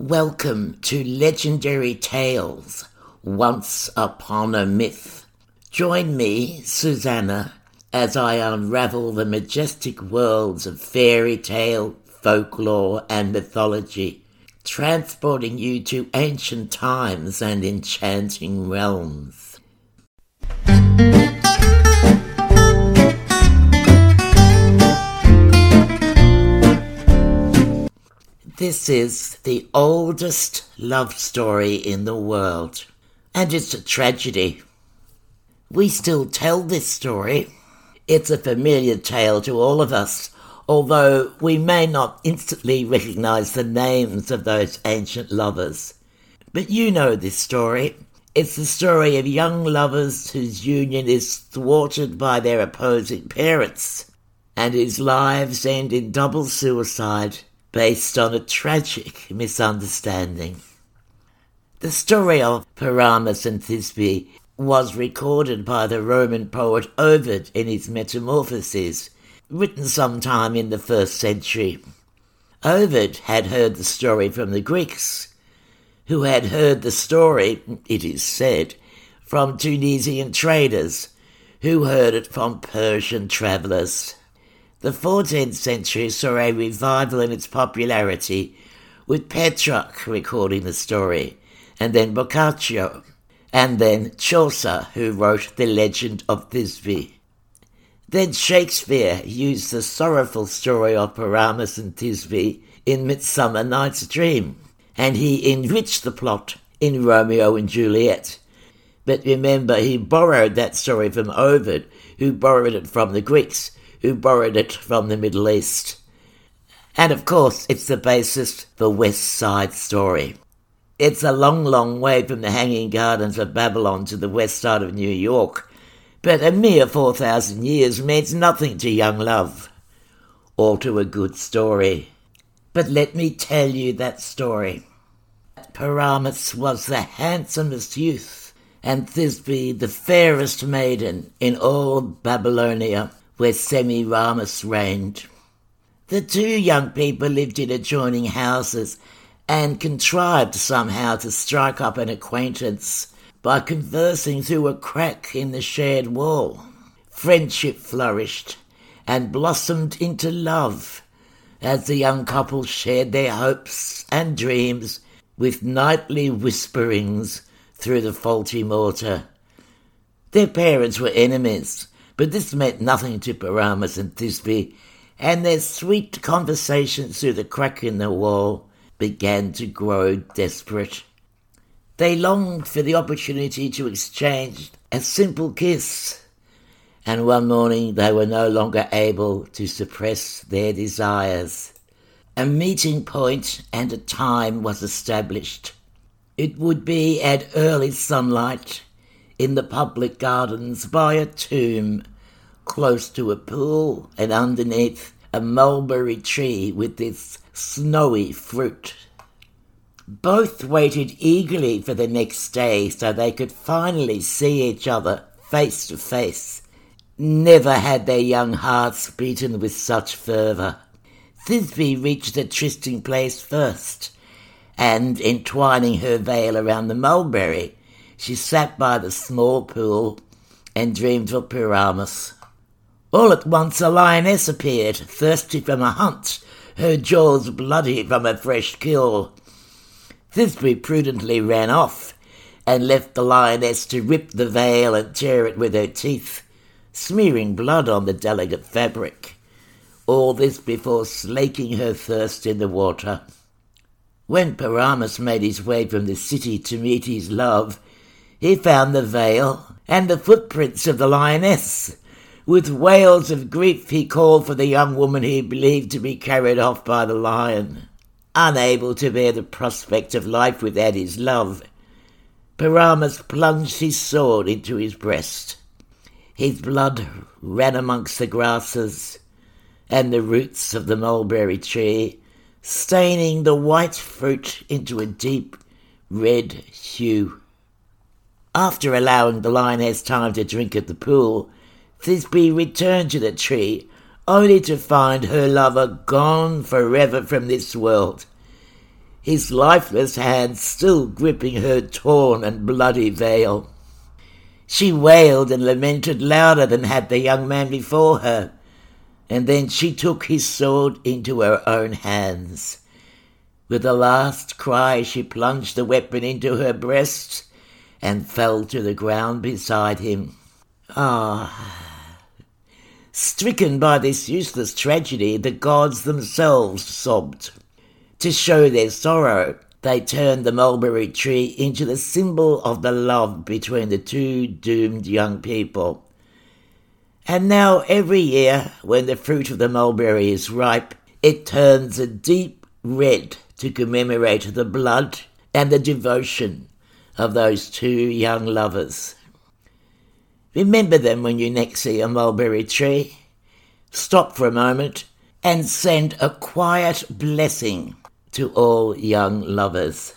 Welcome to Legendary Tales Once Upon a Myth. Join me, Susanna, as I unravel the majestic worlds of fairy tale, folklore, and mythology, transporting you to ancient times and enchanting realms. Is the oldest love story in the world, and it's a tragedy. We still tell this story. It's a familiar tale to all of us, although we may not instantly recognize the names of those ancient lovers. But you know this story. It's the story of young lovers whose union is thwarted by their opposing parents, and whose lives end in double suicide based on a tragic misunderstanding. The story of Pyramus and Thisbe was recorded by the Roman poet Ovid in his Metamorphoses, written sometime in the first century. Ovid had heard the story from the Greeks, who had heard the story, it is said, from Tunisian traders, who heard it from Persian travellers. The 14th century saw a revival in its popularity, with Petrarch recording the story, and then Boccaccio, and then Chaucer, who wrote The Legend of Thisbe. Then Shakespeare used the sorrowful story of Pyramus and Thisbe in Midsummer Night's Dream, and he enriched the plot in Romeo and Juliet. But remember, he borrowed that story from Ovid, who borrowed it from the Greeks, who borrowed it from the Middle East. And of course, it's the basis for West Side Story. It's a long, long way from the Hanging Gardens of Babylon to the west side of New York, but a mere 4,000 years means nothing to young love or to a good story. But let me tell you that story. Pyramus was the handsomest youth, and Thisbe the fairest maiden in all Babylonia where Semiramis reigned. The two young people lived in adjoining houses and contrived somehow to strike up an acquaintance by conversing through a crack in the shared wall. Friendship flourished and blossomed into love as the young couple shared their hopes and dreams with nightly whisperings through the faulty mortar. Their parents were enemies, but this meant nothing to Pyramus and Thisbe, and their sweet conversations through the crack in the wall began to grow desperate. They longed for the opportunity to exchange a simple kiss, and one morning they were no longer able to suppress their desires. A meeting point and a time was established. It would be at early sunlight in the public gardens by a tomb close to a pool and underneath a mulberry tree with its snowy fruit. Both waited eagerly for the next day so they could finally see each other face to face. Never had their young hearts beaten with such fervour. Thisbe reached the trysting place first, and entwining her veil around the mulberry, she sat by the small pool and dreamed of Pyramus. All at once a lioness appeared, thirsty from a hunt, her jaws bloody from a fresh kill. Thisbe prudently ran off, and left the lioness to rip the veil and tear it with her teeth, smearing blood on the delicate fabric. All this before slaking her thirst in the water. When Pyramus made his way from the city to meet his love, he found the veil and the footprints of the lioness. With wails of grief, he called for the young woman he believed to be carried off by the lion. Unable to bear the prospect of life without his love, Pyramus plunged his sword into his breast. His blood ran amongst the grasses and the roots of the mulberry tree, staining the white fruit into a deep red hue. After allowing the lioness time to drink at the pool, Thisbe returned to the tree, only to find her lover gone forever from this world. his lifeless hand still gripping her torn and bloody veil. She wailed and lamented louder than had the young man before her, and then she took his sword into her own hands. With a last cry, she plunged the weapon into her breast and fell to the ground beside him. Ah. Stricken by this useless tragedy, the gods themselves sobbed. To show their sorrow, they turned the mulberry tree into the symbol of the love between the two doomed young people. And now, every year, when the fruit of the mulberry is ripe, it turns a deep red to commemorate the blood and the devotion of those two young lovers. Remember them when you next see a mulberry tree. Stop for a moment and send a quiet blessing to all young lovers.